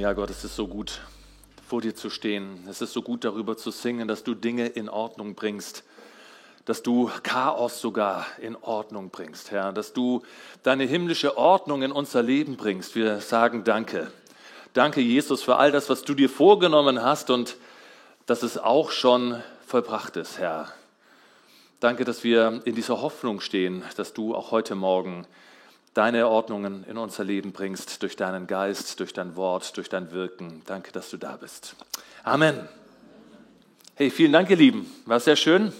Ja, Gott, es ist so gut, vor dir zu stehen. Es ist so gut, darüber zu singen, dass du Dinge in Ordnung bringst, dass du Chaos sogar in Ordnung bringst, Herr, dass du deine himmlische Ordnung in unser Leben bringst. Wir sagen Danke. Danke, Jesus, für all das, was du dir vorgenommen hast und dass es auch schon vollbracht ist, Herr. Danke, dass wir in dieser Hoffnung stehen, dass du auch heute Morgen deine Ordnungen in unser Leben bringst, durch deinen Geist, durch dein Wort, durch dein Wirken. Danke, dass du da bist. Amen. Hey, vielen Dank, ihr Lieben. War sehr schön.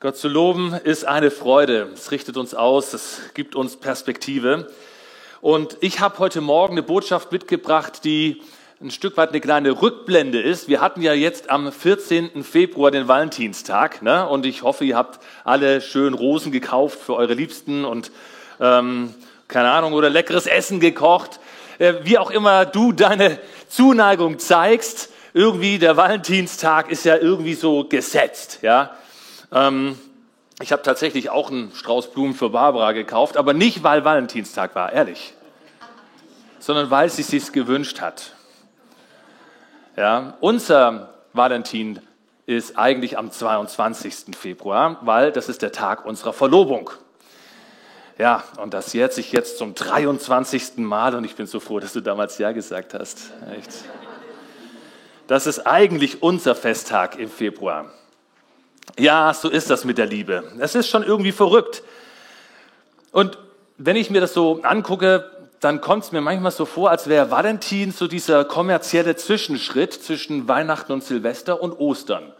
Gott zu loben ist eine Freude. Es richtet uns aus, es gibt uns Perspektive. Und ich habe heute Morgen eine Botschaft mitgebracht, die ein Stück weit eine kleine Rückblende ist. Wir hatten ja jetzt am 14. Februar den Valentinstag ne? und ich hoffe, ihr habt alle schön Rosen gekauft für eure Liebsten und ähm, keine Ahnung, oder leckeres Essen gekocht. Äh, wie auch immer du deine Zuneigung zeigst, irgendwie der Valentinstag ist ja irgendwie so gesetzt. Ja? Ähm, ich habe tatsächlich auch einen Strauß Blumen für Barbara gekauft, aber nicht, weil Valentinstag war, ehrlich, sondern weil sie sich gewünscht hat. Ja, unser Valentin ist eigentlich am 22. Februar, weil das ist der Tag unserer Verlobung. Ja, und das jährt sich jetzt zum 23. Mal und ich bin so froh, dass du damals Ja gesagt hast. Echt. Das ist eigentlich unser Festtag im Februar. Ja, so ist das mit der Liebe. Es ist schon irgendwie verrückt. Und wenn ich mir das so angucke, dann kommt es mir manchmal so vor, als wäre Valentin so dieser kommerzielle Zwischenschritt zwischen Weihnachten und Silvester und Ostern.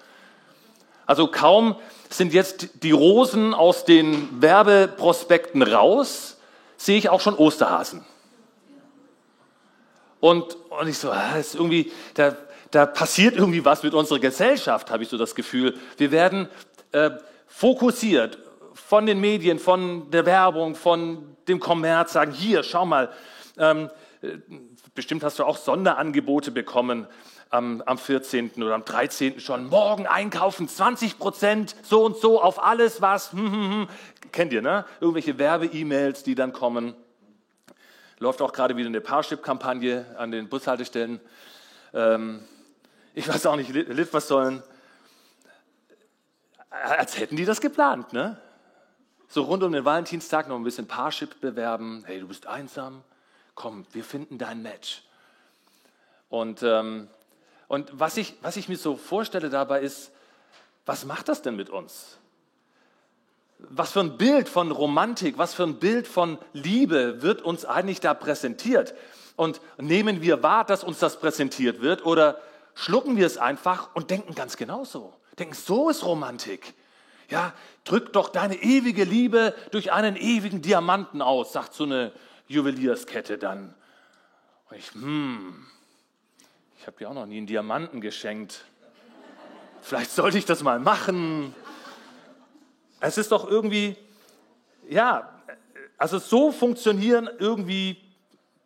Also kaum sind jetzt die Rosen aus den Werbeprospekten raus, sehe ich auch schon Osterhasen. Und, und ich so, ah, ist irgendwie, da, da passiert irgendwie was mit unserer Gesellschaft, habe ich so das Gefühl. Wir werden äh, fokussiert von den Medien, von der Werbung, von dem Kommerz, sagen, hier, schau mal, ähm, äh, bestimmt hast du auch Sonderangebote bekommen am, am 14. oder am 13. schon, morgen einkaufen, 20 Prozent, so und so auf alles, was, hm, hm, hm. kennt ihr, ne? Irgendwelche Werbe-E-Mails, die dann kommen. Läuft auch gerade wieder eine Parship-Kampagne an den Bushaltestellen. Ähm, ich weiß auch nicht, Liv, was sollen, als hätten die das geplant, ne? So rund um den Valentinstag noch ein bisschen Parship bewerben. Hey, du bist einsam. Komm, wir finden dein Match. Und ähm, und was ich, was ich mir so vorstelle dabei ist, was macht das denn mit uns? Was für ein Bild von Romantik, was für ein Bild von Liebe wird uns eigentlich da präsentiert? Und nehmen wir wahr, dass uns das präsentiert wird oder schlucken wir es einfach und denken ganz genauso? Denken, so ist Romantik. Ja, drück doch deine ewige Liebe durch einen ewigen Diamanten aus, sagt so eine Juwelierskette dann. Und ich, hm, ich habe dir auch noch nie einen Diamanten geschenkt. Vielleicht sollte ich das mal machen. Es ist doch irgendwie, ja, also so funktionieren irgendwie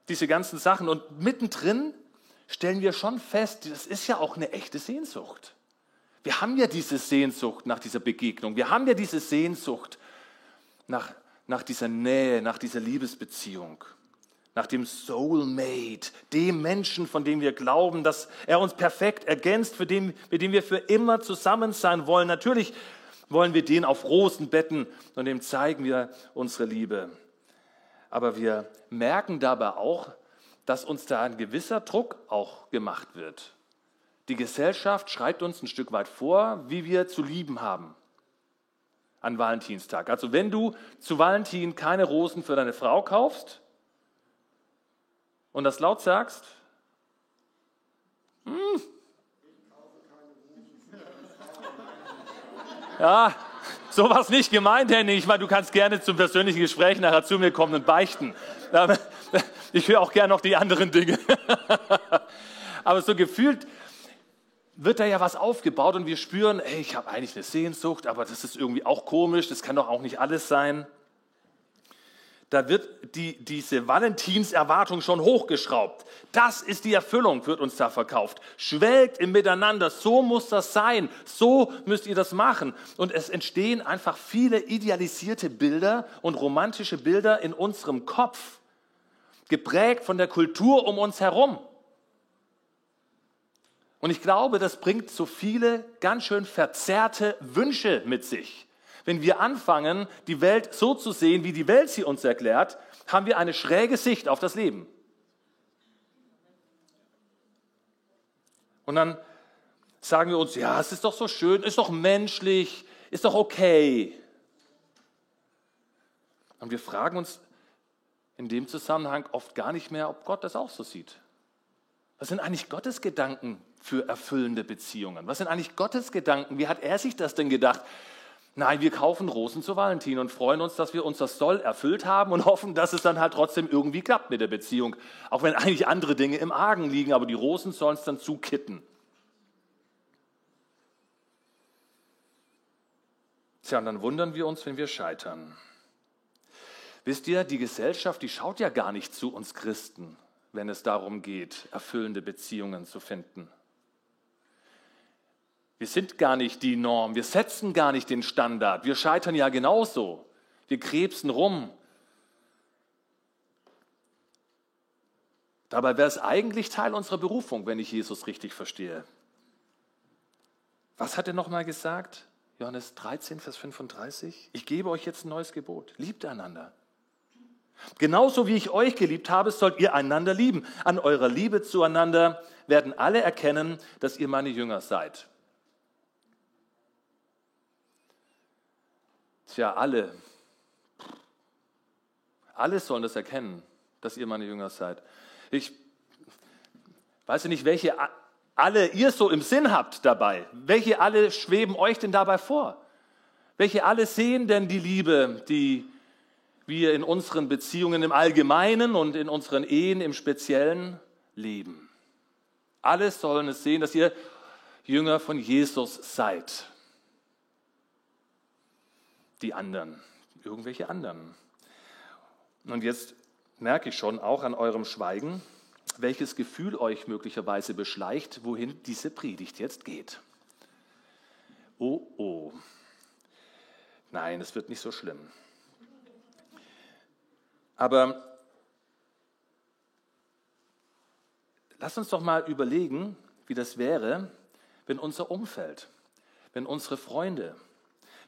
diese ganzen Sachen. Und mittendrin stellen wir schon fest, das ist ja auch eine echte Sehnsucht. Wir haben ja diese Sehnsucht nach dieser Begegnung. Wir haben ja diese Sehnsucht nach, nach dieser Nähe, nach dieser Liebesbeziehung nach dem Soulmate, dem Menschen, von dem wir glauben, dass er uns perfekt ergänzt, für den, mit dem wir für immer zusammen sein wollen. Natürlich wollen wir den auf Rosen betten und dem zeigen wir unsere Liebe. Aber wir merken dabei auch, dass uns da ein gewisser Druck auch gemacht wird. Die Gesellschaft schreibt uns ein Stück weit vor, wie wir zu lieben haben an Valentinstag. Also wenn du zu Valentin keine Rosen für deine Frau kaufst, und das laut sagst, hm. ja, so war es nicht gemeint, Henning. Ich meine, du kannst gerne zum persönlichen Gespräch nachher zu mir kommen und beichten. Ich höre auch gerne noch die anderen Dinge. Aber so gefühlt wird da ja was aufgebaut und wir spüren, ey, ich habe eigentlich eine Sehnsucht, aber das ist irgendwie auch komisch, das kann doch auch nicht alles sein da wird die, diese Valentinserwartung schon hochgeschraubt. Das ist die Erfüllung, wird uns da verkauft. Schwelgt im Miteinander, so muss das sein, so müsst ihr das machen. Und es entstehen einfach viele idealisierte Bilder und romantische Bilder in unserem Kopf, geprägt von der Kultur um uns herum. Und ich glaube, das bringt so viele ganz schön verzerrte Wünsche mit sich. Wenn wir anfangen, die Welt so zu sehen, wie die Welt sie uns erklärt, haben wir eine schräge Sicht auf das Leben. Und dann sagen wir uns, ja, es ist doch so schön, ist doch menschlich, ist doch okay. Und wir fragen uns in dem Zusammenhang oft gar nicht mehr, ob Gott das auch so sieht. Was sind eigentlich Gottes Gedanken für erfüllende Beziehungen? Was sind eigentlich Gottes Gedanken? Wie hat er sich das denn gedacht? Nein, wir kaufen Rosen zu Valentin und freuen uns, dass wir uns das Soll erfüllt haben und hoffen, dass es dann halt trotzdem irgendwie klappt mit der Beziehung. Auch wenn eigentlich andere Dinge im Argen liegen, aber die Rosen sollen es dann zukitten. Tja, und dann wundern wir uns, wenn wir scheitern. Wisst ihr, die Gesellschaft, die schaut ja gar nicht zu uns Christen, wenn es darum geht, erfüllende Beziehungen zu finden. Wir sind gar nicht die Norm, wir setzen gar nicht den Standard, wir scheitern ja genauso, wir krebsen rum. Dabei wäre es eigentlich Teil unserer Berufung, wenn ich Jesus richtig verstehe. Was hat er nochmal gesagt? Johannes 13, Vers 35. Ich gebe euch jetzt ein neues Gebot. Liebt einander. Genauso wie ich euch geliebt habe, sollt ihr einander lieben. An eurer Liebe zueinander werden alle erkennen, dass ihr meine Jünger seid. Tja, alle. Alle sollen das erkennen, dass ihr meine Jünger seid. Ich weiß nicht, welche alle ihr so im Sinn habt dabei. Welche alle schweben euch denn dabei vor? Welche alle sehen denn die Liebe, die wir in unseren Beziehungen im Allgemeinen und in unseren Ehen im Speziellen leben. Alle sollen es sehen, dass ihr Jünger von Jesus seid. Die anderen, irgendwelche anderen. Und jetzt merke ich schon auch an eurem Schweigen, welches Gefühl euch möglicherweise beschleicht, wohin diese Predigt jetzt geht. Oh, oh. Nein, es wird nicht so schlimm. Aber lass uns doch mal überlegen, wie das wäre, wenn unser Umfeld, wenn unsere Freunde,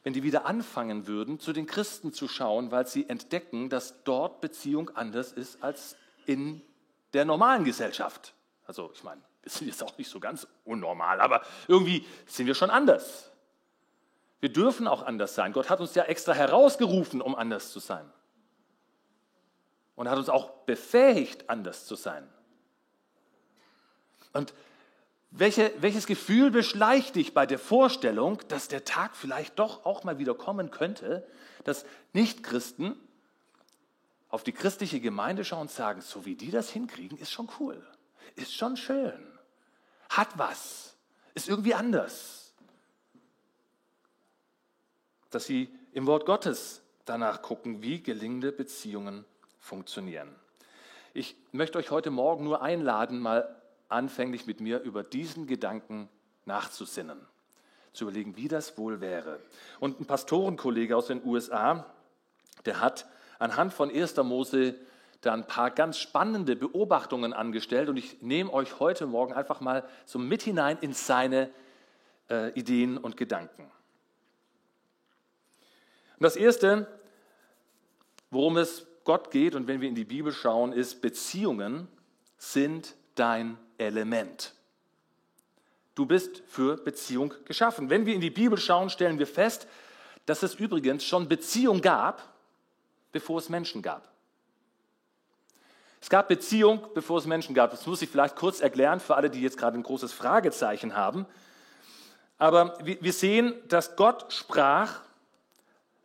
wenn die wieder anfangen würden, zu den Christen zu schauen, weil sie entdecken, dass dort Beziehung anders ist als in der normalen Gesellschaft. Also ich meine, wir sind jetzt auch nicht so ganz unnormal, aber irgendwie sind wir schon anders. Wir dürfen auch anders sein. Gott hat uns ja extra herausgerufen, um anders zu sein und hat uns auch befähigt, anders zu sein. Und welche, welches Gefühl beschleicht dich bei der Vorstellung, dass der Tag vielleicht doch auch mal wieder kommen könnte, dass Nichtchristen auf die christliche Gemeinde schauen und sagen, so wie die das hinkriegen, ist schon cool, ist schon schön, hat was, ist irgendwie anders. Dass sie im Wort Gottes danach gucken, wie gelingende Beziehungen funktionieren. Ich möchte euch heute Morgen nur einladen, mal anfänglich mit mir über diesen Gedanken nachzusinnen, zu überlegen, wie das wohl wäre. Und ein Pastorenkollege aus den USA, der hat anhand von 1. Mose da ein paar ganz spannende Beobachtungen angestellt und ich nehme euch heute Morgen einfach mal so mit hinein in seine äh, Ideen und Gedanken. Und das Erste, worum es Gott geht und wenn wir in die Bibel schauen, ist, Beziehungen sind dein Element. Du bist für Beziehung geschaffen. Wenn wir in die Bibel schauen, stellen wir fest, dass es übrigens schon Beziehung gab, bevor es Menschen gab. Es gab Beziehung, bevor es Menschen gab. Das muss ich vielleicht kurz erklären für alle, die jetzt gerade ein großes Fragezeichen haben. Aber wir sehen, dass Gott sprach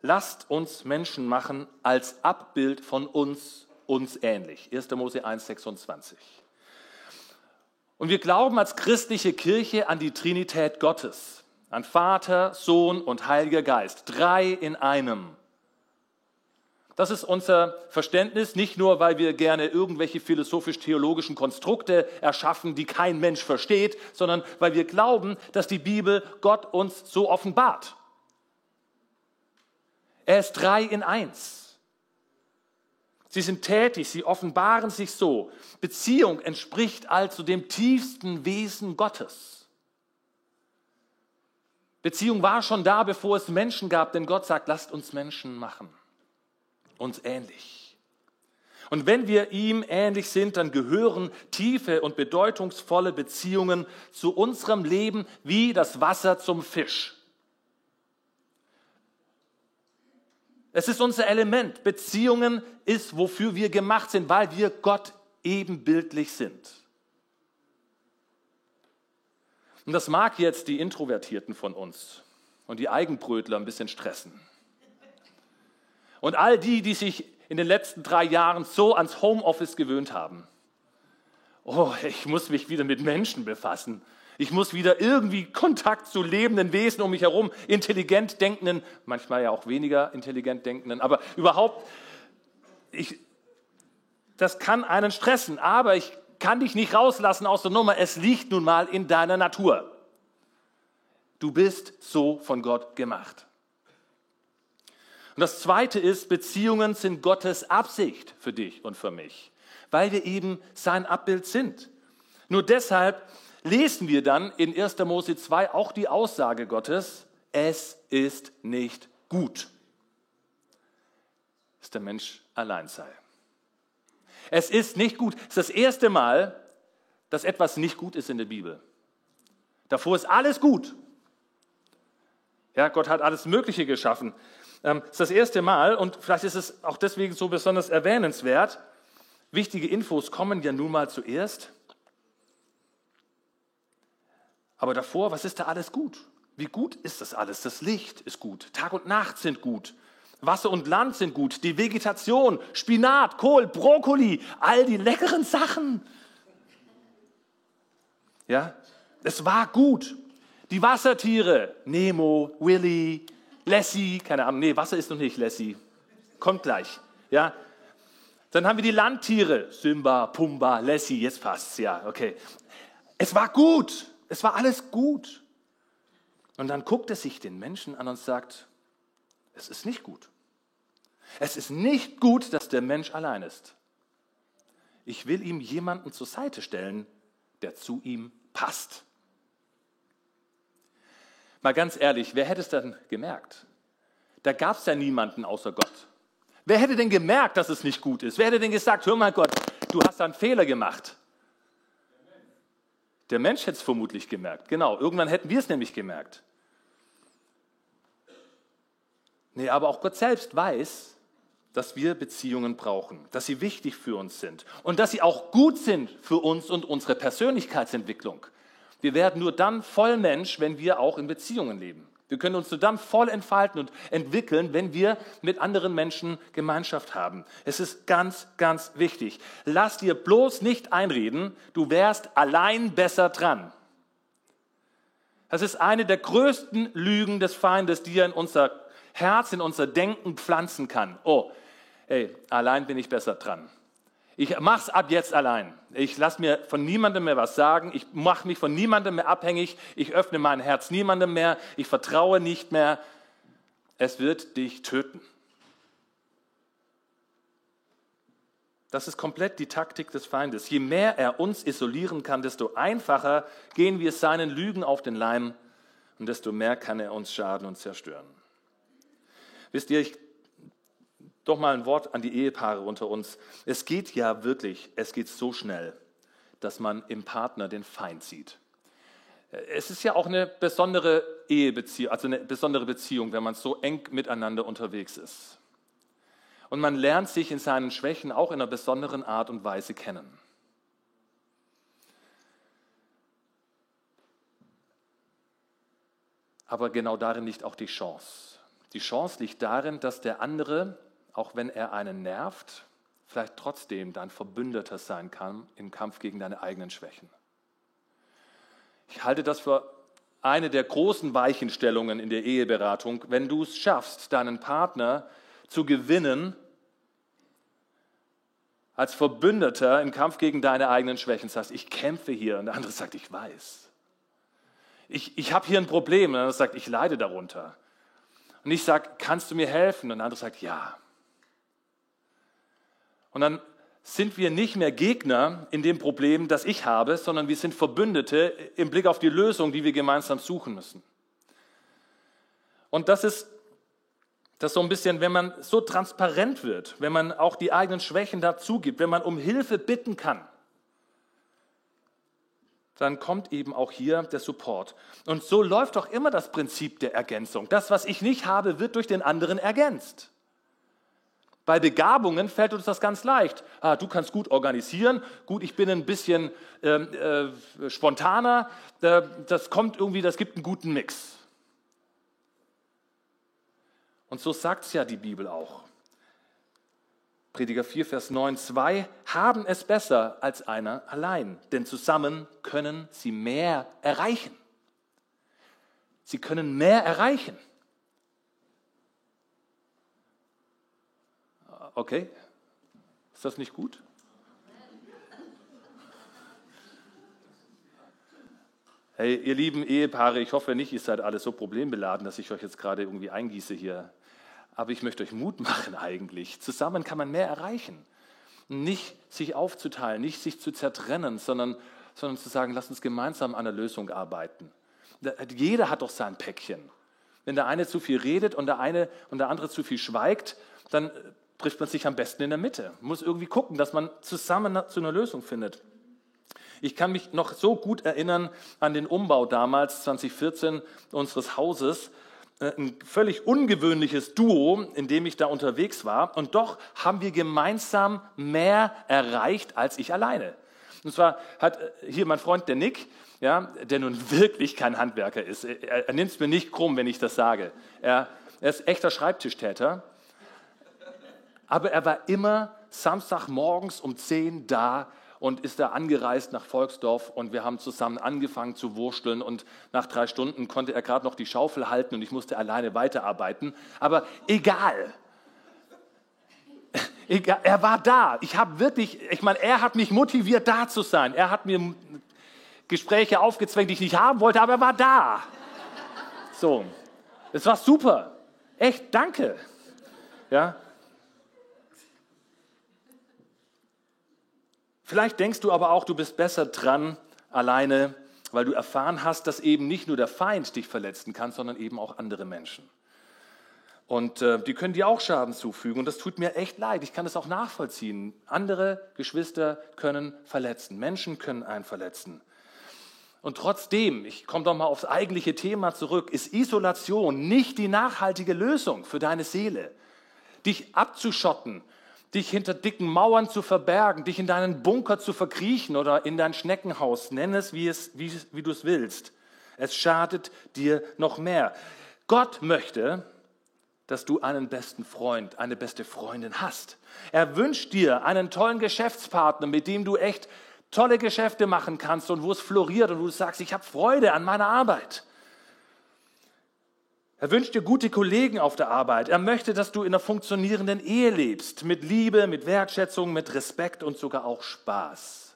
lasst uns Menschen machen als Abbild von uns, uns ähnlich. 1. Mose 1, 26. Und wir glauben als christliche Kirche an die Trinität Gottes, an Vater, Sohn und Heiliger Geist, drei in einem. Das ist unser Verständnis, nicht nur, weil wir gerne irgendwelche philosophisch-theologischen Konstrukte erschaffen, die kein Mensch versteht, sondern weil wir glauben, dass die Bibel Gott uns so offenbart. Er ist drei in eins. Sie sind tätig, sie offenbaren sich so. Beziehung entspricht also dem tiefsten Wesen Gottes. Beziehung war schon da, bevor es Menschen gab, denn Gott sagt, lasst uns Menschen machen, uns ähnlich. Und wenn wir ihm ähnlich sind, dann gehören tiefe und bedeutungsvolle Beziehungen zu unserem Leben wie das Wasser zum Fisch. Es ist unser Element. Beziehungen ist, wofür wir gemacht sind, weil wir Gott ebenbildlich sind. Und das mag jetzt die Introvertierten von uns und die Eigenbrötler ein bisschen stressen. Und all die, die sich in den letzten drei Jahren so ans Homeoffice gewöhnt haben. Oh, ich muss mich wieder mit Menschen befassen. Ich muss wieder irgendwie Kontakt zu lebenden Wesen um mich herum, intelligent denkenden, manchmal ja auch weniger intelligent denkenden, aber überhaupt, ich, das kann einen stressen, aber ich kann dich nicht rauslassen aus der Nummer. Es liegt nun mal in deiner Natur. Du bist so von Gott gemacht. Und das Zweite ist, Beziehungen sind Gottes Absicht für dich und für mich, weil wir eben sein Abbild sind. Nur deshalb lesen wir dann in 1. Mose 2 auch die Aussage Gottes, es ist nicht gut, dass der Mensch allein sei. Es ist nicht gut. Es ist das erste Mal, dass etwas nicht gut ist in der Bibel. Davor ist alles gut. Ja, Gott hat alles Mögliche geschaffen. Ähm, es ist das erste Mal und vielleicht ist es auch deswegen so besonders erwähnenswert. Wichtige Infos kommen ja nun mal zuerst. Aber davor, was ist da alles gut? Wie gut ist das alles? Das Licht ist gut, Tag und Nacht sind gut, Wasser und Land sind gut, die Vegetation, Spinat, Kohl, Brokkoli, all die leckeren Sachen. Ja, es war gut. Die Wassertiere, Nemo, Willy, Lassie, keine Ahnung, nee, Wasser ist noch nicht Lassie, kommt gleich. Ja, dann haben wir die Landtiere, Simba, Pumba, Lassie, jetzt passt's, ja, okay. Es war gut. Es war alles gut. Und dann guckt er sich den Menschen an und sagt, es ist nicht gut. Es ist nicht gut, dass der Mensch allein ist. Ich will ihm jemanden zur Seite stellen, der zu ihm passt. Mal ganz ehrlich, wer hätte es dann gemerkt? Da gab es ja niemanden außer Gott. Wer hätte denn gemerkt, dass es nicht gut ist? Wer hätte denn gesagt, hör mal Gott, du hast einen Fehler gemacht? Der Mensch hätte es vermutlich gemerkt. Genau, irgendwann hätten wir es nämlich gemerkt. Nee, aber auch Gott selbst weiß, dass wir Beziehungen brauchen, dass sie wichtig für uns sind und dass sie auch gut sind für uns und unsere Persönlichkeitsentwicklung. Wir werden nur dann voll Mensch, wenn wir auch in Beziehungen leben. Wir können uns nur dann voll entfalten und entwickeln, wenn wir mit anderen Menschen Gemeinschaft haben. Es ist ganz, ganz wichtig. Lass dir bloß nicht einreden, du wärst allein besser dran. Das ist eine der größten Lügen des Feindes, die er in unser Herz, in unser Denken pflanzen kann. Oh, ey, allein bin ich besser dran. Ich mache es ab jetzt allein. Ich lasse mir von niemandem mehr was sagen. Ich mache mich von niemandem mehr abhängig. Ich öffne mein Herz niemandem mehr. Ich vertraue nicht mehr. Es wird dich töten. Das ist komplett die Taktik des Feindes. Je mehr er uns isolieren kann, desto einfacher gehen wir seinen Lügen auf den Leim und desto mehr kann er uns schaden und zerstören. Wisst ihr, ich doch mal ein Wort an die Ehepaare unter uns. Es geht ja wirklich, es geht so schnell, dass man im Partner den Feind sieht. Es ist ja auch eine besondere Ehebeziehung, also eine besondere Beziehung, wenn man so eng miteinander unterwegs ist. Und man lernt sich in seinen Schwächen auch in einer besonderen Art und Weise kennen. Aber genau darin liegt auch die Chance. Die Chance liegt darin, dass der andere auch wenn er einen nervt, vielleicht trotzdem dein Verbündeter sein kann im Kampf gegen deine eigenen Schwächen. Ich halte das für eine der großen Weichenstellungen in der Eheberatung, wenn du es schaffst, deinen Partner zu gewinnen als Verbündeter im Kampf gegen deine eigenen Schwächen. Sagst, ich kämpfe hier und der andere sagt, ich weiß. Ich, ich habe hier ein Problem und der andere sagt, ich leide darunter. Und ich sage, kannst du mir helfen? Und der andere sagt, ja. Und dann sind wir nicht mehr Gegner in dem Problem, das ich habe, sondern wir sind Verbündete im Blick auf die Lösung, die wir gemeinsam suchen müssen. Und das ist das so ein bisschen, wenn man so transparent wird, wenn man auch die eigenen Schwächen dazu gibt, wenn man um Hilfe bitten kann, dann kommt eben auch hier der Support. Und so läuft doch immer das Prinzip der Ergänzung. Das, was ich nicht habe, wird durch den anderen ergänzt. Bei Begabungen fällt uns das ganz leicht. Ah, du kannst gut organisieren, gut, ich bin ein bisschen äh, äh, spontaner, äh, das kommt irgendwie, das gibt einen guten Mix. Und so sagt es ja die Bibel auch. Prediger 4, Vers 9, zwei haben es besser als einer allein, denn zusammen können sie mehr erreichen. Sie können mehr erreichen. Okay, ist das nicht gut? Hey, ihr lieben Ehepaare, ich hoffe nicht, ihr seid alle so problembeladen, dass ich euch jetzt gerade irgendwie eingieße hier aber ich möchte euch Mut machen eigentlich. Zusammen kann man mehr erreichen. Nicht sich aufzuteilen, nicht sich zu zertrennen, sondern, sondern zu sagen, lass uns gemeinsam an der Lösung arbeiten. Jeder hat doch sein Päckchen. Wenn der eine zu viel redet und der eine und der andere zu viel schweigt, dann trifft man sich am besten in der Mitte. Man muss irgendwie gucken, dass man zusammen zu einer Lösung findet. Ich kann mich noch so gut erinnern an den Umbau damals, 2014, unseres Hauses. Äh, ein völlig ungewöhnliches Duo, in dem ich da unterwegs war. Und doch haben wir gemeinsam mehr erreicht als ich alleine. Und zwar hat äh, hier mein Freund der Nick, ja, der nun wirklich kein Handwerker ist. Er, er nimmt es mir nicht krumm, wenn ich das sage. Er, er ist echter Schreibtischtäter. Aber er war immer Samstagmorgens um 10 da und ist da angereist nach Volksdorf und wir haben zusammen angefangen zu wursteln und nach drei Stunden konnte er gerade noch die Schaufel halten und ich musste alleine weiterarbeiten. Aber egal. egal er war da. Ich habe wirklich, ich meine, er hat mich motiviert, da zu sein. Er hat mir Gespräche aufgezwängt, die ich nicht haben wollte, aber er war da. So, es war super. Echt, danke. Ja, Vielleicht denkst du aber auch, du bist besser dran alleine, weil du erfahren hast, dass eben nicht nur der Feind dich verletzen kann, sondern eben auch andere Menschen. Und äh, die können dir auch Schaden zufügen. Und das tut mir echt leid. Ich kann das auch nachvollziehen. Andere Geschwister können verletzen. Menschen können einen verletzen. Und trotzdem, ich komme doch mal aufs eigentliche Thema zurück, ist Isolation nicht die nachhaltige Lösung für deine Seele. Dich abzuschotten, dich hinter dicken Mauern zu verbergen, dich in deinen Bunker zu verkriechen oder in dein Schneckenhaus, nenn es, wie, es, wie, wie du es willst. Es schadet dir noch mehr. Gott möchte, dass du einen besten Freund, eine beste Freundin hast. Er wünscht dir einen tollen Geschäftspartner, mit dem du echt tolle Geschäfte machen kannst und wo es floriert und wo du sagst, ich habe Freude an meiner Arbeit. Er wünscht dir gute Kollegen auf der Arbeit. Er möchte, dass du in einer funktionierenden Ehe lebst, mit Liebe, mit Wertschätzung, mit Respekt und sogar auch Spaß.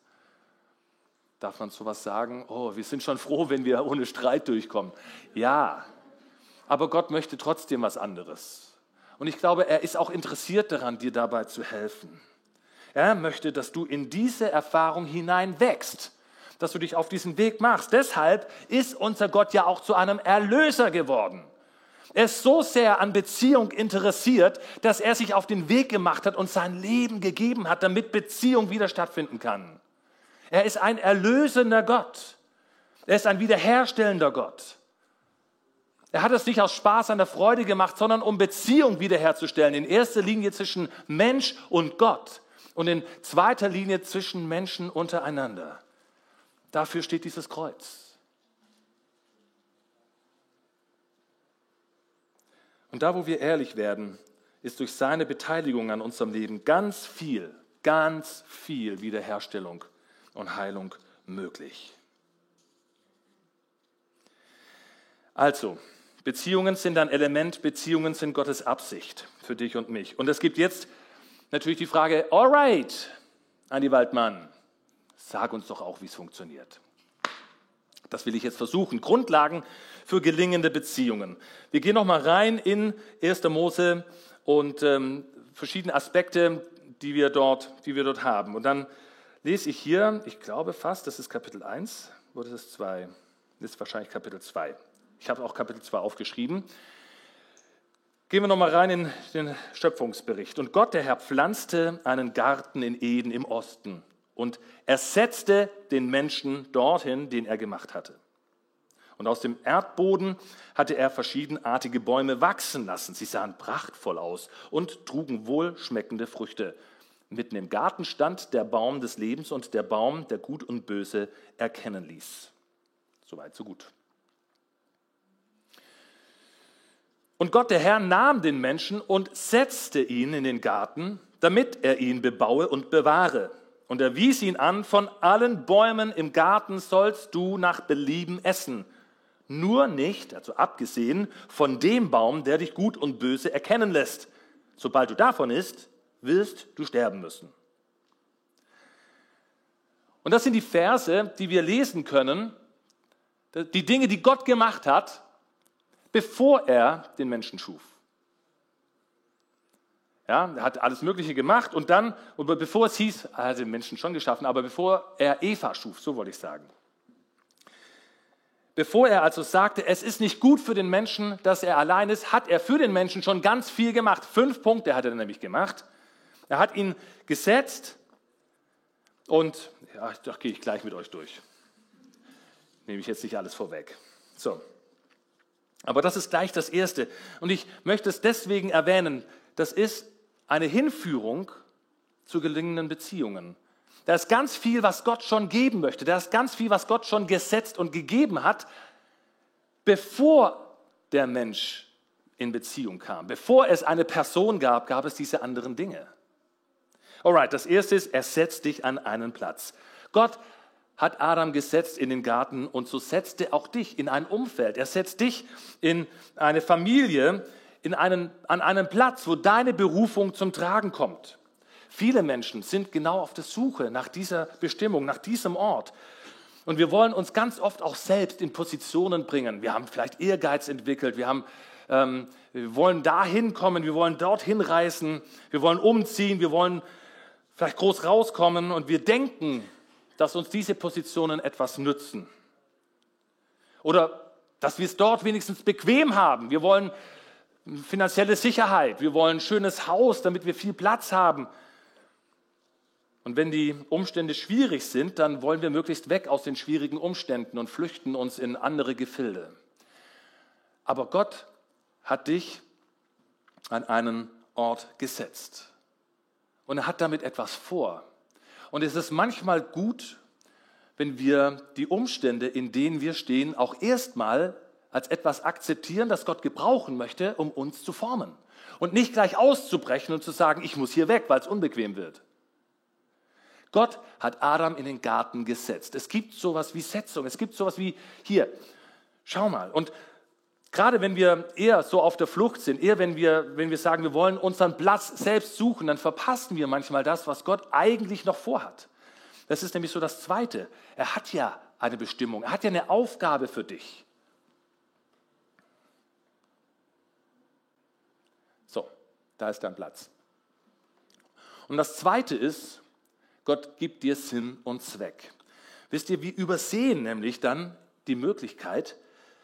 Darf man sowas sagen? Oh, wir sind schon froh, wenn wir ohne Streit durchkommen. Ja, aber Gott möchte trotzdem was anderes. Und ich glaube, er ist auch interessiert daran, dir dabei zu helfen. Er möchte, dass du in diese Erfahrung hinein wächst, dass du dich auf diesen Weg machst. Deshalb ist unser Gott ja auch zu einem Erlöser geworden. Er ist so sehr an Beziehung interessiert, dass er sich auf den Weg gemacht hat und sein Leben gegeben hat, damit Beziehung wieder stattfinden kann. Er ist ein erlösender Gott. Er ist ein wiederherstellender Gott. Er hat es nicht aus Spaß an der Freude gemacht, sondern um Beziehung wiederherzustellen. In erster Linie zwischen Mensch und Gott und in zweiter Linie zwischen Menschen untereinander. Dafür steht dieses Kreuz. Und da, wo wir ehrlich werden, ist durch seine Beteiligung an unserem Leben ganz viel, ganz viel Wiederherstellung und Heilung möglich. Also, Beziehungen sind ein Element, Beziehungen sind Gottes Absicht für dich und mich. Und es gibt jetzt natürlich die Frage, alright, Andi Waldmann, sag uns doch auch, wie es funktioniert. Das will ich jetzt versuchen. Grundlagen für gelingende Beziehungen. Wir gehen noch mal rein in 1. Mose und ähm, verschiedene Aspekte, die wir dort, die wir dort haben. Und dann lese ich hier, ich glaube fast, das ist Kapitel 1 oder das ist 2? Das ist wahrscheinlich Kapitel 2. Ich habe auch Kapitel 2 aufgeschrieben. Gehen wir nochmal rein in den Schöpfungsbericht. Und Gott, der Herr, pflanzte einen Garten in Eden im Osten und er setzte den Menschen dorthin, den er gemacht hatte. Und aus dem Erdboden hatte er verschiedenartige Bäume wachsen lassen. Sie sahen prachtvoll aus und trugen wohlschmeckende Früchte. Mitten im Garten stand der Baum des Lebens und der Baum, der Gut und Böse erkennen ließ. Soweit, so gut. Und Gott, der Herr, nahm den Menschen und setzte ihn in den Garten, damit er ihn bebaue und bewahre. Und er wies ihn an, von allen Bäumen im Garten sollst du nach Belieben essen, nur nicht, also abgesehen von dem Baum, der dich gut und böse erkennen lässt. Sobald du davon isst, wirst du sterben müssen. Und das sind die Verse, die wir lesen können, die Dinge, die Gott gemacht hat, bevor er den Menschen schuf. Ja, er hat alles Mögliche gemacht und dann, bevor es hieß, er hat den Menschen schon geschaffen, aber bevor er Eva schuf, so wollte ich sagen. Bevor er also sagte, es ist nicht gut für den Menschen, dass er allein ist, hat er für den Menschen schon ganz viel gemacht. Fünf Punkte hat er nämlich gemacht. Er hat ihn gesetzt und, ja, da gehe ich gleich mit euch durch. Nehme ich jetzt nicht alles vorweg. So. Aber das ist gleich das Erste. Und ich möchte es deswegen erwähnen. Das ist eine Hinführung zu gelingenden Beziehungen. Da ist ganz viel, was Gott schon geben möchte. Da ist ganz viel, was Gott schon gesetzt und gegeben hat, bevor der Mensch in Beziehung kam. Bevor es eine Person gab, gab es diese anderen Dinge. Alright, das erste ist, er setzt dich an einen Platz. Gott hat Adam gesetzt in den Garten und so setzt er auch dich in ein Umfeld. Er setzt dich in eine Familie, in einen, an einen Platz, wo deine Berufung zum Tragen kommt. Viele Menschen sind genau auf der Suche nach dieser Bestimmung, nach diesem Ort. Und wir wollen uns ganz oft auch selbst in Positionen bringen. Wir haben vielleicht Ehrgeiz entwickelt, wir, haben, ähm, wir wollen dahin kommen, wir wollen dorthin reisen, wir wollen umziehen, wir wollen vielleicht groß rauskommen und wir denken, dass uns diese Positionen etwas nützen. Oder dass wir es dort wenigstens bequem haben. Wir wollen finanzielle Sicherheit, wir wollen ein schönes Haus, damit wir viel Platz haben. Und wenn die Umstände schwierig sind, dann wollen wir möglichst weg aus den schwierigen Umständen und flüchten uns in andere Gefilde. Aber Gott hat dich an einen Ort gesetzt. Und er hat damit etwas vor. Und es ist manchmal gut, wenn wir die Umstände, in denen wir stehen, auch erstmal als etwas akzeptieren, das Gott gebrauchen möchte, um uns zu formen. Und nicht gleich auszubrechen und zu sagen, ich muss hier weg, weil es unbequem wird. Gott hat Adam in den Garten gesetzt. Es gibt sowas wie Setzung, es gibt sowas wie hier, schau mal. Und gerade wenn wir eher so auf der Flucht sind, eher wenn wir, wenn wir sagen, wir wollen unseren Platz selbst suchen, dann verpassen wir manchmal das, was Gott eigentlich noch vorhat. Das ist nämlich so das Zweite. Er hat ja eine Bestimmung, er hat ja eine Aufgabe für dich. So, da ist dein Platz. Und das Zweite ist, Gott gibt dir Sinn und Zweck. Wisst ihr, wir übersehen nämlich dann die Möglichkeit,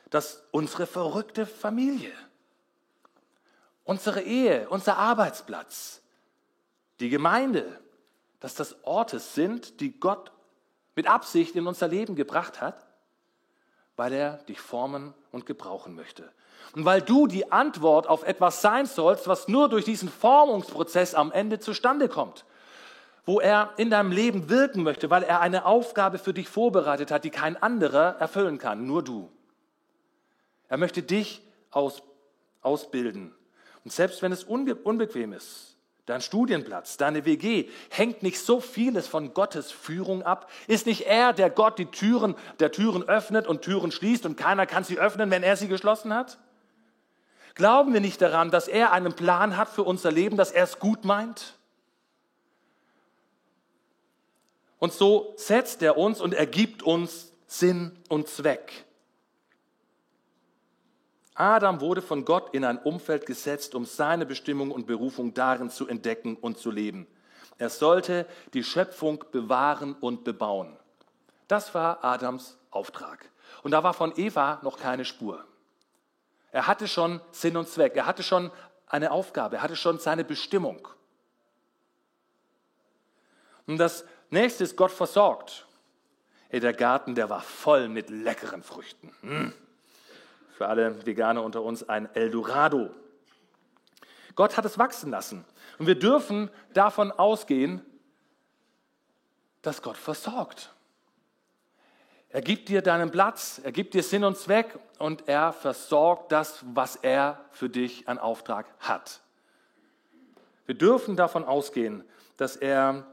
dass unsere verrückte Familie, unsere Ehe, unser Arbeitsplatz, die Gemeinde, dass das Orte sind, die Gott mit Absicht in unser Leben gebracht hat, weil er dich formen und gebrauchen möchte. Und weil du die Antwort auf etwas sein sollst, was nur durch diesen Formungsprozess am Ende zustande kommt wo er in deinem Leben wirken möchte, weil er eine Aufgabe für dich vorbereitet hat, die kein anderer erfüllen kann, nur du. Er möchte dich aus, ausbilden. Und selbst wenn es unbe unbequem ist, dein Studienplatz, deine WG, hängt nicht so vieles von Gottes Führung ab? Ist nicht er, der Gott die Türen, der Türen öffnet und Türen schließt und keiner kann sie öffnen, wenn er sie geschlossen hat? Glauben wir nicht daran, dass er einen Plan hat für unser Leben, dass er es gut meint? Und so setzt er uns und ergibt uns Sinn und Zweck. Adam wurde von Gott in ein Umfeld gesetzt, um seine Bestimmung und Berufung darin zu entdecken und zu leben. Er sollte die Schöpfung bewahren und bebauen. Das war Adams Auftrag. Und da war von Eva noch keine Spur. Er hatte schon Sinn und Zweck, er hatte schon eine Aufgabe, er hatte schon seine Bestimmung. Und das nächste ist Gott versorgt. Ey, der Garten, der war voll mit leckeren Früchten. Hm. Für alle Veganer unter uns ein Eldorado. Gott hat es wachsen lassen. Und wir dürfen davon ausgehen, dass Gott versorgt. Er gibt dir deinen Platz, er gibt dir Sinn und Zweck und er versorgt das, was er für dich an Auftrag hat. Wir dürfen davon ausgehen, dass er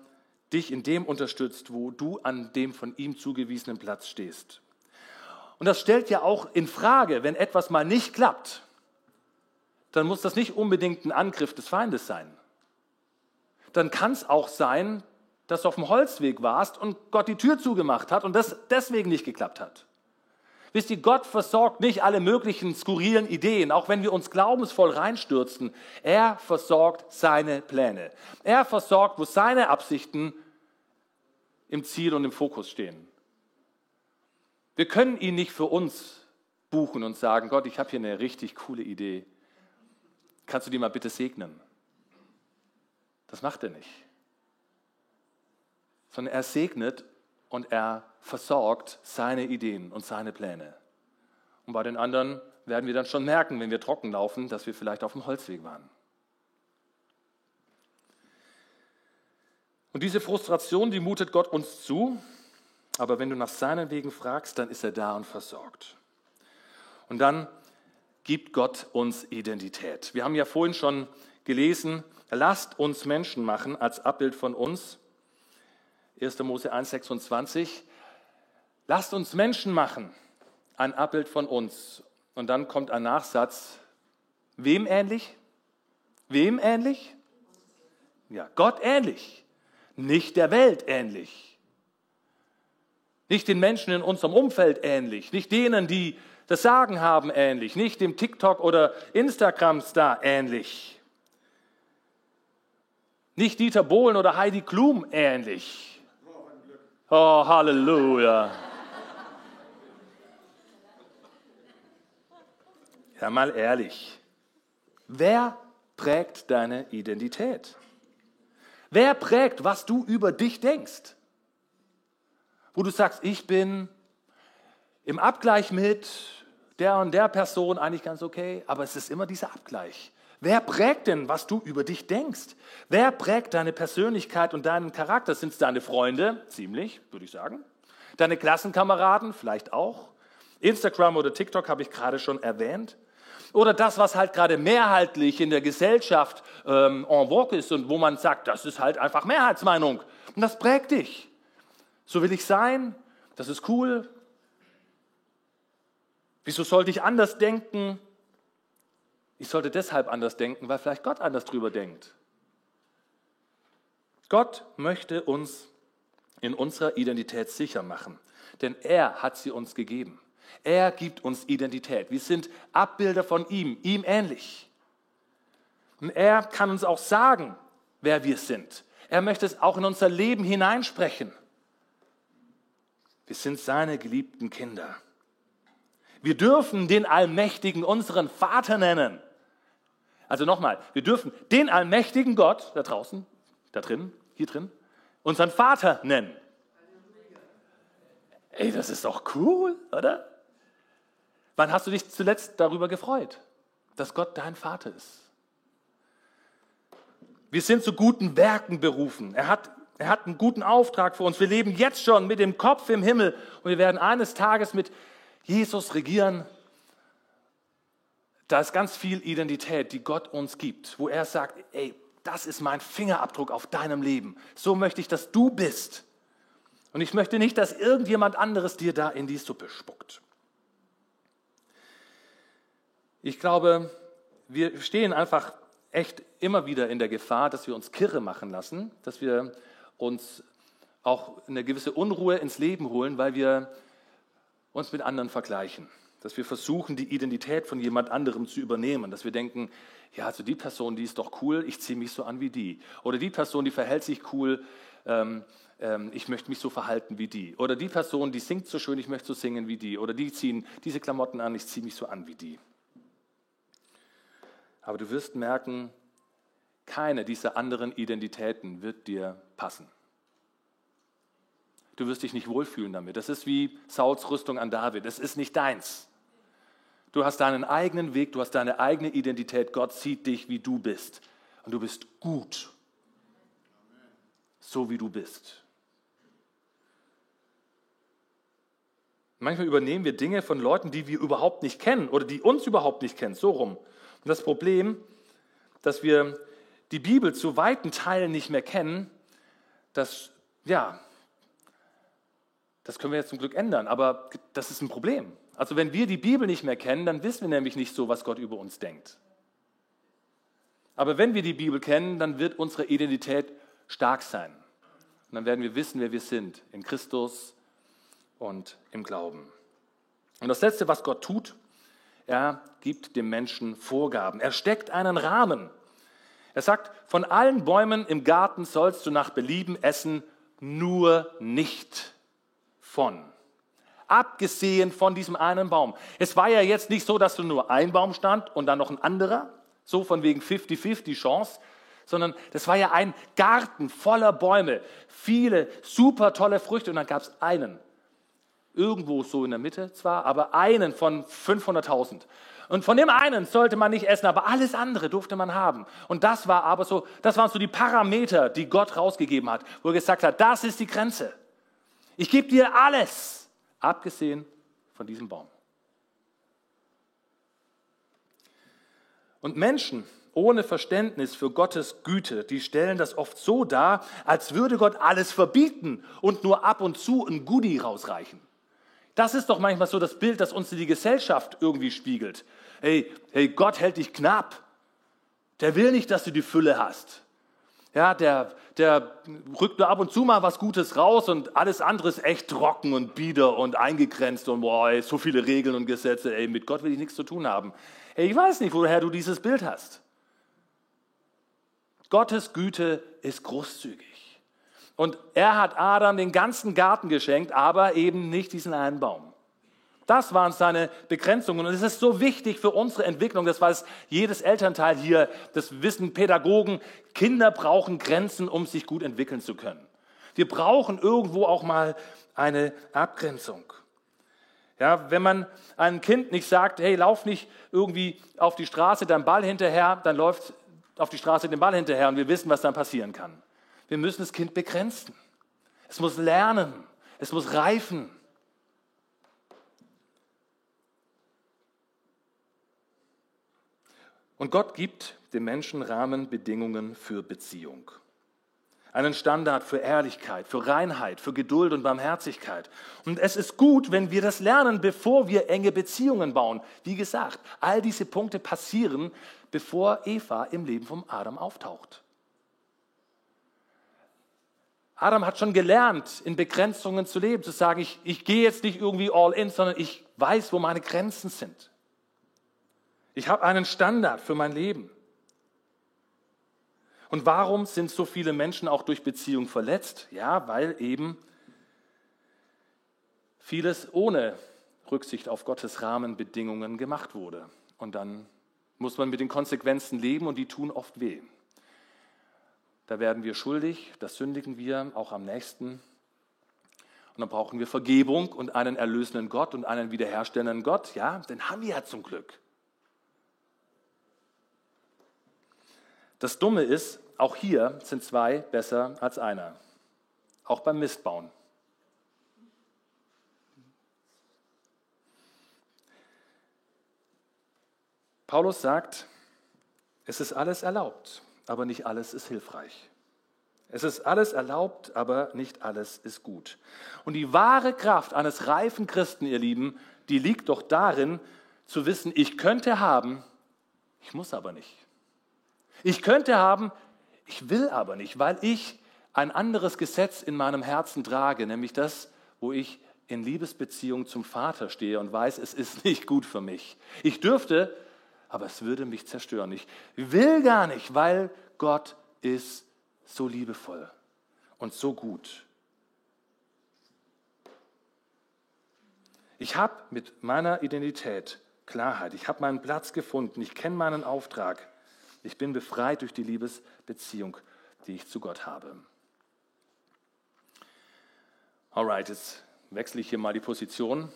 dich in dem unterstützt, wo du an dem von ihm zugewiesenen Platz stehst. Und das stellt ja auch in Frage, wenn etwas mal nicht klappt, dann muss das nicht unbedingt ein Angriff des Feindes sein. Dann kann es auch sein, dass du auf dem Holzweg warst und Gott die Tür zugemacht hat und das deswegen nicht geklappt hat. Wisst ihr, Gott versorgt nicht alle möglichen skurrilen Ideen, auch wenn wir uns glaubensvoll reinstürzen. Er versorgt seine Pläne. Er versorgt, wo seine Absichten im Ziel und im Fokus stehen. Wir können ihn nicht für uns buchen und sagen, Gott, ich habe hier eine richtig coole Idee. Kannst du die mal bitte segnen? Das macht er nicht sondern er segnet und er versorgt seine Ideen und seine Pläne. Und bei den anderen werden wir dann schon merken, wenn wir trocken laufen, dass wir vielleicht auf dem Holzweg waren. Und diese Frustration, die mutet Gott uns zu, aber wenn du nach seinen Wegen fragst, dann ist er da und versorgt. Und dann gibt Gott uns Identität. Wir haben ja vorhin schon gelesen, lasst uns Menschen machen als Abbild von uns 1. Mose 1, 26. Lasst uns Menschen machen, ein Abbild von uns. Und dann kommt ein Nachsatz. Wem ähnlich? Wem ähnlich? Ja, Gott ähnlich. Nicht der Welt ähnlich. Nicht den Menschen in unserem Umfeld ähnlich. Nicht denen, die das Sagen haben, ähnlich. Nicht dem TikTok- oder Instagram-Star ähnlich. Nicht Dieter Bohlen oder Heidi Klum ähnlich. Oh, Halleluja. Ja, mal ehrlich. Wer prägt deine Identität? Wer prägt, was du über dich denkst? Wo du sagst, ich bin im Abgleich mit der und der Person eigentlich ganz okay, aber es ist immer dieser Abgleich. Wer prägt denn, was du über dich denkst? Wer prägt deine Persönlichkeit und deinen Charakter? Sind es deine Freunde? Ziemlich, würde ich sagen. Deine Klassenkameraden? Vielleicht auch. Instagram oder TikTok habe ich gerade schon erwähnt. Oder das, was halt gerade mehrheitlich in der Gesellschaft ähm, en vogue ist und wo man sagt, das ist halt einfach Mehrheitsmeinung. Und das prägt dich. So will ich sein, das ist cool. Wieso sollte ich anders denken? Ich sollte deshalb anders denken, weil vielleicht Gott anders drüber denkt. Gott möchte uns in unserer Identität sicher machen, denn er hat sie uns gegeben. Er gibt uns Identität. Wir sind Abbilder von ihm, ihm ähnlich. Und er kann uns auch sagen, wer wir sind. Er möchte es auch in unser Leben hineinsprechen. Wir sind seine geliebten Kinder. Wir dürfen den Allmächtigen unseren Vater nennen. Also nochmal, wir dürfen den allmächtigen Gott da draußen, da drin, hier drin, unseren Vater nennen. Ey, das ist doch cool, oder? Wann hast du dich zuletzt darüber gefreut, dass Gott dein Vater ist? Wir sind zu guten Werken berufen. Er hat, er hat einen guten Auftrag für uns. Wir leben jetzt schon mit dem Kopf im Himmel und wir werden eines Tages mit Jesus regieren da ist ganz viel Identität, die Gott uns gibt, wo er sagt, ey, das ist mein Fingerabdruck auf deinem Leben. So möchte ich, dass du bist. Und ich möchte nicht, dass irgendjemand anderes dir da in die Suppe spuckt. Ich glaube, wir stehen einfach echt immer wieder in der Gefahr, dass wir uns kirre machen lassen, dass wir uns auch eine gewisse Unruhe ins Leben holen, weil wir uns mit anderen vergleichen. Dass wir versuchen, die Identität von jemand anderem zu übernehmen, dass wir denken, ja, also die Person, die ist doch cool, ich ziehe mich so an wie die. Oder die Person, die verhält sich cool, ähm, ähm, ich möchte mich so verhalten wie die. Oder die Person, die singt so schön, ich möchte so singen wie die. Oder die ziehen diese Klamotten an, ich ziehe mich so an wie die. Aber du wirst merken, keine dieser anderen Identitäten wird dir passen. Du wirst dich nicht wohlfühlen damit. Das ist wie Sauls Rüstung an David. Es ist nicht deins. Du hast deinen eigenen Weg, du hast deine eigene Identität. Gott sieht dich, wie du bist. Und du bist gut. So wie du bist. Manchmal übernehmen wir Dinge von Leuten, die wir überhaupt nicht kennen oder die uns überhaupt nicht kennen. So rum. Und das Problem, dass wir die Bibel zu weiten Teilen nicht mehr kennen, das, ja, das können wir jetzt zum Glück ändern, aber das ist ein Problem. Also wenn wir die Bibel nicht mehr kennen, dann wissen wir nämlich nicht so, was Gott über uns denkt. Aber wenn wir die Bibel kennen, dann wird unsere Identität stark sein. Und dann werden wir wissen, wer wir sind, in Christus und im Glauben. Und das Letzte, was Gott tut, er gibt dem Menschen Vorgaben. Er steckt einen Rahmen. Er sagt, von allen Bäumen im Garten sollst du nach Belieben essen, nur nicht von. Abgesehen von diesem einen Baum. Es war ja jetzt nicht so, dass du nur ein Baum stand und dann noch ein anderer, so von wegen 50-50 Chance, sondern das war ja ein Garten voller Bäume, viele super tolle Früchte und dann gab es einen. Irgendwo so in der Mitte zwar, aber einen von 500.000. Und von dem einen sollte man nicht essen, aber alles andere durfte man haben. Und das war aber so, das waren so die Parameter, die Gott rausgegeben hat, wo er gesagt hat, das ist die Grenze. Ich gebe dir alles, abgesehen von diesem Baum. Und Menschen ohne Verständnis für Gottes Güte, die stellen das oft so dar, als würde Gott alles verbieten und nur ab und zu ein Goodie rausreichen. Das ist doch manchmal so das Bild, das uns die Gesellschaft irgendwie spiegelt. Hey, hey, Gott hält dich knapp. Der will nicht, dass du die Fülle hast. Ja, der, der rückt nur ab und zu mal was Gutes raus und alles andere ist echt trocken und bieder und eingegrenzt und boah, ey, so viele Regeln und Gesetze, ey, mit Gott will ich nichts zu tun haben. Ey, ich weiß nicht, woher du dieses Bild hast. Gottes Güte ist großzügig. Und er hat Adam den ganzen Garten geschenkt, aber eben nicht diesen einen Baum. Das waren seine Begrenzungen. Und es ist so wichtig für unsere Entwicklung, das weiß jedes Elternteil hier, das wissen Pädagogen, Kinder brauchen Grenzen, um sich gut entwickeln zu können. Wir brauchen irgendwo auch mal eine Abgrenzung. Ja, wenn man einem Kind nicht sagt, hey, lauf nicht irgendwie auf die Straße dein Ball hinterher, dann läuft auf die Straße den Ball hinterher und wir wissen, was dann passieren kann. Wir müssen das Kind begrenzen. Es muss lernen. Es muss reifen. Und Gott gibt dem Menschen Rahmenbedingungen für Beziehung. Einen Standard für Ehrlichkeit, für Reinheit, für Geduld und Barmherzigkeit. Und es ist gut, wenn wir das lernen, bevor wir enge Beziehungen bauen. Wie gesagt, all diese Punkte passieren, bevor Eva im Leben von Adam auftaucht. Adam hat schon gelernt, in Begrenzungen zu leben, zu sagen, ich, ich gehe jetzt nicht irgendwie all in, sondern ich weiß, wo meine Grenzen sind. Ich habe einen Standard für mein Leben. Und warum sind so viele Menschen auch durch Beziehung verletzt? Ja, weil eben vieles ohne Rücksicht auf Gottes Rahmenbedingungen gemacht wurde. Und dann muss man mit den Konsequenzen leben und die tun oft weh. Da werden wir schuldig, das sündigen wir auch am nächsten. Und dann brauchen wir Vergebung und einen erlösenden Gott und einen wiederherstellenden Gott. Ja, den haben wir ja zum Glück. Das Dumme ist, auch hier sind zwei besser als einer. Auch beim Mistbauen. Paulus sagt, es ist alles erlaubt, aber nicht alles ist hilfreich. Es ist alles erlaubt, aber nicht alles ist gut. Und die wahre Kraft eines reifen Christen, ihr Lieben, die liegt doch darin, zu wissen, ich könnte haben, ich muss aber nicht. Ich könnte haben, ich will aber nicht, weil ich ein anderes Gesetz in meinem Herzen trage, nämlich das, wo ich in Liebesbeziehung zum Vater stehe und weiß, es ist nicht gut für mich. Ich dürfte, aber es würde mich zerstören. Ich will gar nicht, weil Gott ist so liebevoll und so gut. Ich habe mit meiner Identität Klarheit. Ich habe meinen Platz gefunden. Ich kenne meinen Auftrag. Ich bin befreit durch die Liebesbeziehung, die ich zu Gott habe. Alright, jetzt wechsle ich hier mal die Position.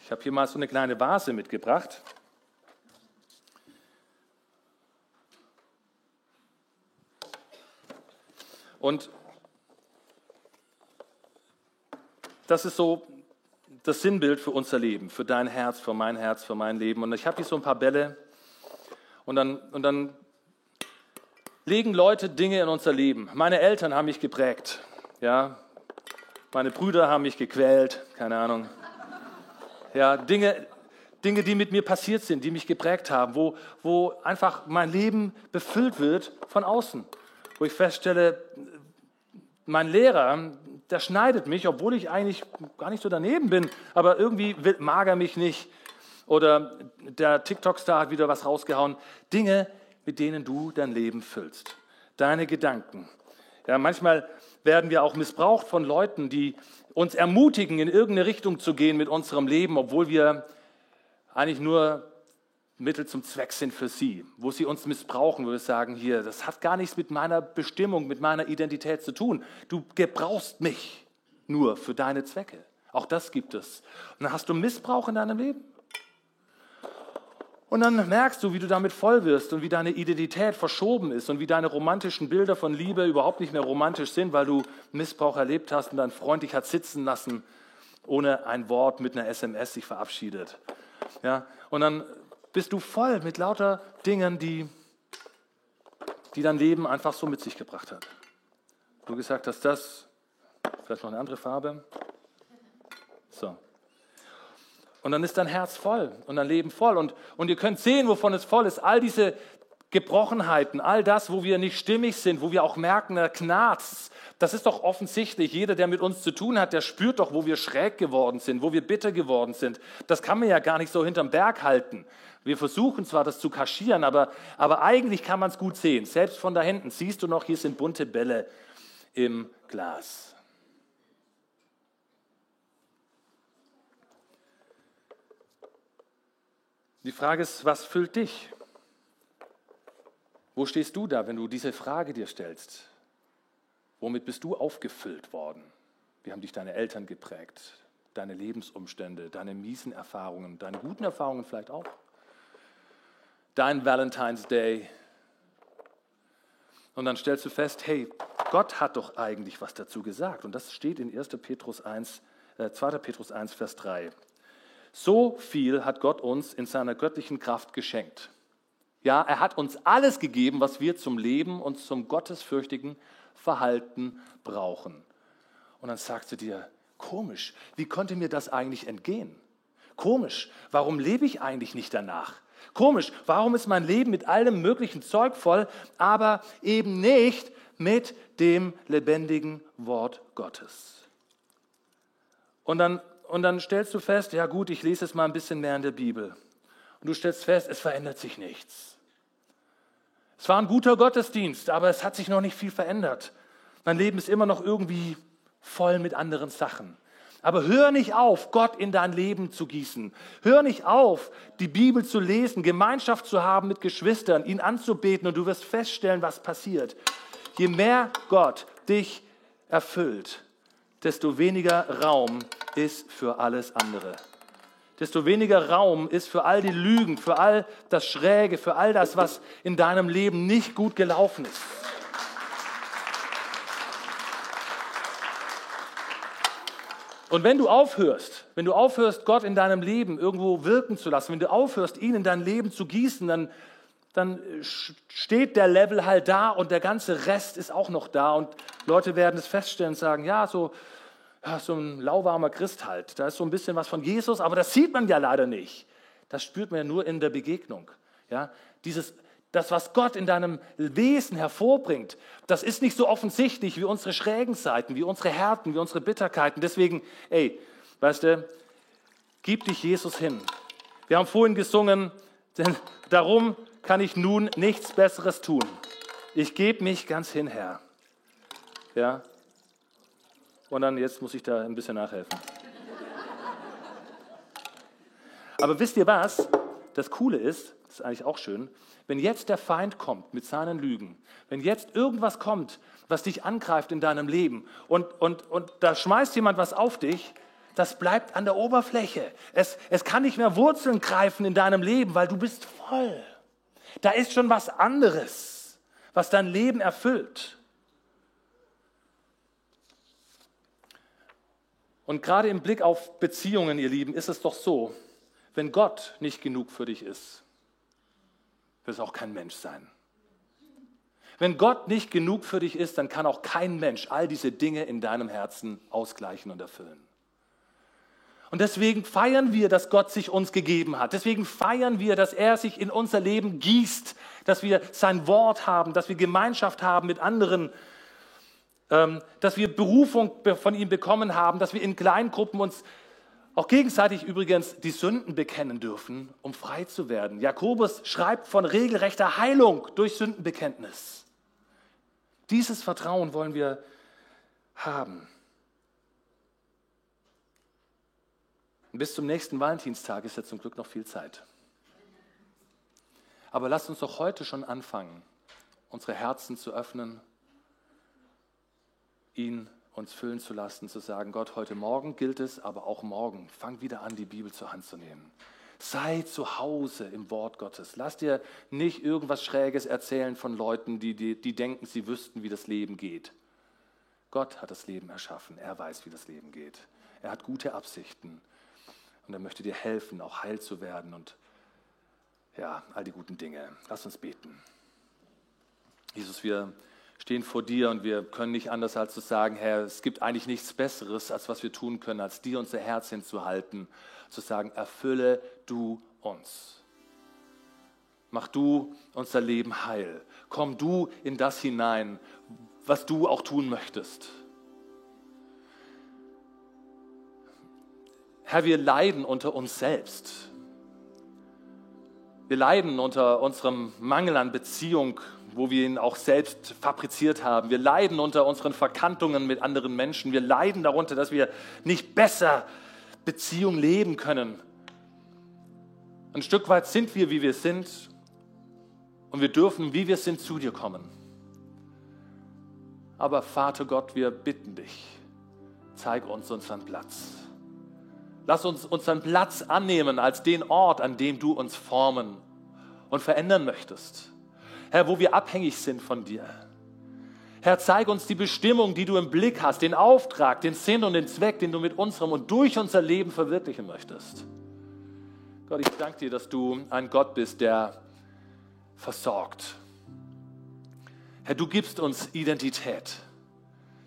Ich habe hier mal so eine kleine Vase mitgebracht. Und das ist so das Sinnbild für unser Leben, für dein Herz, für mein Herz, für mein Leben. Und ich habe hier so ein paar Bälle und dann, und dann legen Leute Dinge in unser Leben. Meine Eltern haben mich geprägt. Ja, meine Brüder haben mich gequält, keine Ahnung. Ja, Dinge, Dinge, die mit mir passiert sind, die mich geprägt haben, wo, wo einfach mein Leben befüllt wird von außen. Wo ich feststelle, mein Lehrer, der schneidet mich, obwohl ich eigentlich gar nicht so daneben bin, aber irgendwie mag er mich nicht. Oder der TikTok-Star hat wieder was rausgehauen. Dinge, mit denen du dein Leben füllst. Deine Gedanken. Ja, manchmal werden wir auch missbraucht von Leuten, die uns ermutigen, in irgendeine Richtung zu gehen mit unserem Leben, obwohl wir eigentlich nur Mittel zum Zweck sind für sie, wo sie uns missbrauchen, wo wir sagen, hier, das hat gar nichts mit meiner Bestimmung, mit meiner Identität zu tun. Du gebrauchst mich nur für deine Zwecke. Auch das gibt es. Und dann hast du Missbrauch in deinem Leben. Und dann merkst du, wie du damit voll wirst und wie deine Identität verschoben ist und wie deine romantischen Bilder von Liebe überhaupt nicht mehr romantisch sind, weil du Missbrauch erlebt hast und dein Freund dich hat sitzen lassen, ohne ein Wort mit einer SMS sich verabschiedet. Ja, und dann bist du voll mit lauter Dingen, die, die dein Leben einfach so mit sich gebracht hat. Du gesagt hast, das, vielleicht noch eine andere Farbe. So. Und dann ist dein Herz voll und dein Leben voll. Und, und ihr könnt sehen, wovon es voll ist. All diese Gebrochenheiten, all das, wo wir nicht stimmig sind, wo wir auch merken, da knarzt das ist doch offensichtlich. Jeder, der mit uns zu tun hat, der spürt doch, wo wir schräg geworden sind, wo wir bitter geworden sind. Das kann man ja gar nicht so hinterm Berg halten. Wir versuchen zwar, das zu kaschieren, aber, aber eigentlich kann man es gut sehen. Selbst von da hinten siehst du noch, hier sind bunte Bälle im Glas. Die Frage ist, was füllt dich? Wo stehst du da, wenn du diese Frage dir stellst? Womit bist du aufgefüllt worden? Wie haben dich deine Eltern geprägt? Deine Lebensumstände, deine miesen Erfahrungen, deine guten Erfahrungen vielleicht auch? Dein Valentine's Day. Und dann stellst du fest, hey, Gott hat doch eigentlich was dazu gesagt. Und das steht in 1. Petrus 1, äh, 2. Petrus 1, Vers 3. So viel hat Gott uns in seiner göttlichen Kraft geschenkt. Ja, er hat uns alles gegeben, was wir zum Leben und zum gottesfürchtigen Verhalten brauchen. Und dann sagst du dir, komisch, wie konnte mir das eigentlich entgehen? Komisch, warum lebe ich eigentlich nicht danach? Komisch, warum ist mein Leben mit allem möglichen Zeug voll, aber eben nicht mit dem lebendigen Wort Gottes? Und dann, und dann stellst du fest, ja gut, ich lese es mal ein bisschen mehr in der Bibel. Und du stellst fest, es verändert sich nichts. Es war ein guter Gottesdienst, aber es hat sich noch nicht viel verändert. Mein Leben ist immer noch irgendwie voll mit anderen Sachen. Aber hör nicht auf, Gott in dein Leben zu gießen. Hör nicht auf, die Bibel zu lesen, Gemeinschaft zu haben mit Geschwistern, ihn anzubeten und du wirst feststellen, was passiert. Je mehr Gott dich erfüllt, desto weniger Raum ist für alles andere desto weniger Raum ist für all die Lügen, für all das Schräge, für all das, was in deinem Leben nicht gut gelaufen ist. Und wenn du aufhörst, wenn du aufhörst, Gott in deinem Leben irgendwo wirken zu lassen, wenn du aufhörst, ihn in dein Leben zu gießen, dann, dann steht der Level halt da und der ganze Rest ist auch noch da. Und Leute werden es feststellen und sagen, ja, so, ja, so ein lauwarmer Christ halt. Da ist so ein bisschen was von Jesus, aber das sieht man ja leider nicht. Das spürt man ja nur in der Begegnung. Ja, dieses, das, was Gott in deinem Wesen hervorbringt, das ist nicht so offensichtlich wie unsere schrägen Seiten, wie unsere Härten, wie unsere Bitterkeiten. Deswegen, ey, Weißt du, gib dich Jesus hin. Wir haben vorhin gesungen, denn darum kann ich nun nichts Besseres tun. Ich gebe mich ganz hin, Herr. Ja. Und dann jetzt muss ich da ein bisschen nachhelfen. Aber wisst ihr was? Das Coole ist, das ist eigentlich auch schön, wenn jetzt der Feind kommt mit seinen Lügen, wenn jetzt irgendwas kommt, was dich angreift in deinem Leben und, und, und da schmeißt jemand was auf dich, das bleibt an der Oberfläche. Es, es kann nicht mehr Wurzeln greifen in deinem Leben, weil du bist voll. Da ist schon was anderes, was dein Leben erfüllt. Und gerade im Blick auf Beziehungen, ihr Lieben, ist es doch so, wenn Gott nicht genug für dich ist, wird es auch kein Mensch sein. Wenn Gott nicht genug für dich ist, dann kann auch kein Mensch all diese Dinge in deinem Herzen ausgleichen und erfüllen. Und deswegen feiern wir, dass Gott sich uns gegeben hat. Deswegen feiern wir, dass er sich in unser Leben gießt, dass wir sein Wort haben, dass wir Gemeinschaft haben mit anderen, ähm, dass wir Berufung von ihm bekommen haben, dass wir in Kleingruppen uns auch gegenseitig übrigens die Sünden bekennen dürfen, um frei zu werden. Jakobus schreibt von regelrechter Heilung durch Sündenbekenntnis. Dieses Vertrauen wollen wir haben. bis zum nächsten Valentinstag ist ja zum Glück noch viel Zeit. Aber lasst uns doch heute schon anfangen, unsere Herzen zu öffnen, ihn uns füllen zu lassen, zu sagen, Gott, heute Morgen gilt es, aber auch morgen, fang wieder an, die Bibel zur Hand zu nehmen. Sei zu Hause im Wort Gottes. Lass dir nicht irgendwas Schräges erzählen von Leuten, die, die, die denken, sie wüssten, wie das Leben geht. Gott hat das Leben erschaffen. Er weiß, wie das Leben geht. Er hat gute Absichten. Und er möchte dir helfen, auch heil zu werden und ja, all die guten Dinge. Lass uns beten. Jesus, wir stehen vor dir und wir können nicht anders als zu sagen, Herr, es gibt eigentlich nichts Besseres, als was wir tun können, als dir unser Herz hinzuhalten, zu sagen, erfülle du uns. Mach du unser Leben heil. Komm du in das hinein, was du auch tun möchtest. Herr, wir leiden unter uns selbst. Wir leiden unter unserem Mangel an Beziehung wo wir ihn auch selbst fabriziert haben. Wir leiden unter unseren Verkantungen mit anderen Menschen. Wir leiden darunter, dass wir nicht besser Beziehung leben können. Ein Stück weit sind wir, wie wir sind, und wir dürfen, wie wir sind, zu dir kommen. Aber Vater Gott, wir bitten dich, zeig uns unseren Platz. Lass uns unseren Platz annehmen als den Ort, an dem du uns formen und verändern möchtest. Herr, wo wir abhängig sind von dir. Herr, zeig uns die Bestimmung, die du im Blick hast, den Auftrag, den Sinn und den Zweck, den du mit unserem und durch unser Leben verwirklichen möchtest. Gott, ich danke dir, dass du ein Gott bist, der versorgt. Herr, du gibst uns Identität.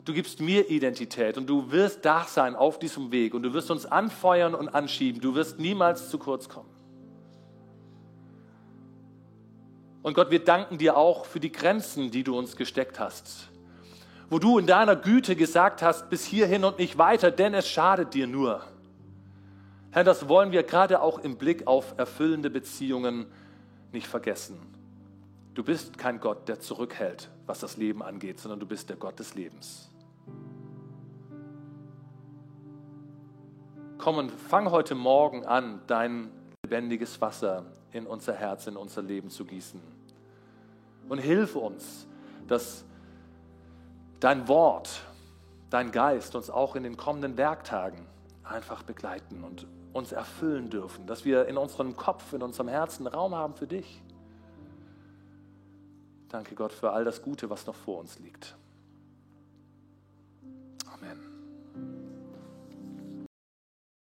Du gibst mir Identität und du wirst da sein auf diesem Weg und du wirst uns anfeuern und anschieben. Du wirst niemals zu kurz kommen. Und Gott, wir danken dir auch für die Grenzen, die du uns gesteckt hast. Wo du in deiner Güte gesagt hast, bis hierhin und nicht weiter, denn es schadet dir nur. Herr, das wollen wir gerade auch im Blick auf erfüllende Beziehungen nicht vergessen. Du bist kein Gott, der zurückhält, was das Leben angeht, sondern du bist der Gott des Lebens. Komm und fang heute Morgen an, dein lebendiges Wasser in unser Herz, in unser Leben zu gießen. Und hilf uns, dass dein Wort, dein Geist uns auch in den kommenden Werktagen einfach begleiten und uns erfüllen dürfen, dass wir in unserem Kopf, in unserem Herzen Raum haben für dich. Danke Gott für all das Gute, was noch vor uns liegt.